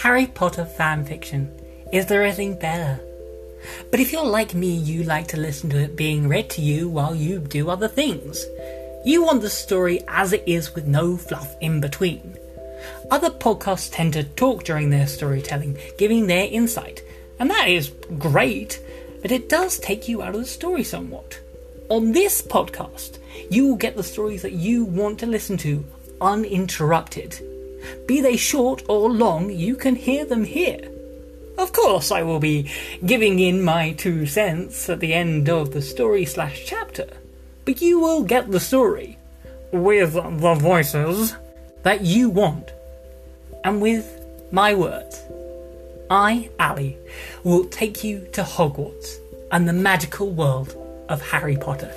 Harry Potter fanfiction. Is there anything better? But if you're like me, you like to listen to it being read to you while you do other things. You want the story as it is with no fluff in between. Other podcasts tend to talk during their storytelling, giving their insight, and that is great, but it does take you out of the story somewhat. On this podcast, you will get the stories that you want to listen to uninterrupted. Be they short or long, you can hear them here. Of course, I will be giving in my two cents at the end of the story slash chapter, but you will get the story with the voices that you want and with my words. I, Ali, will take you to Hogwarts and the magical world of Harry Potter.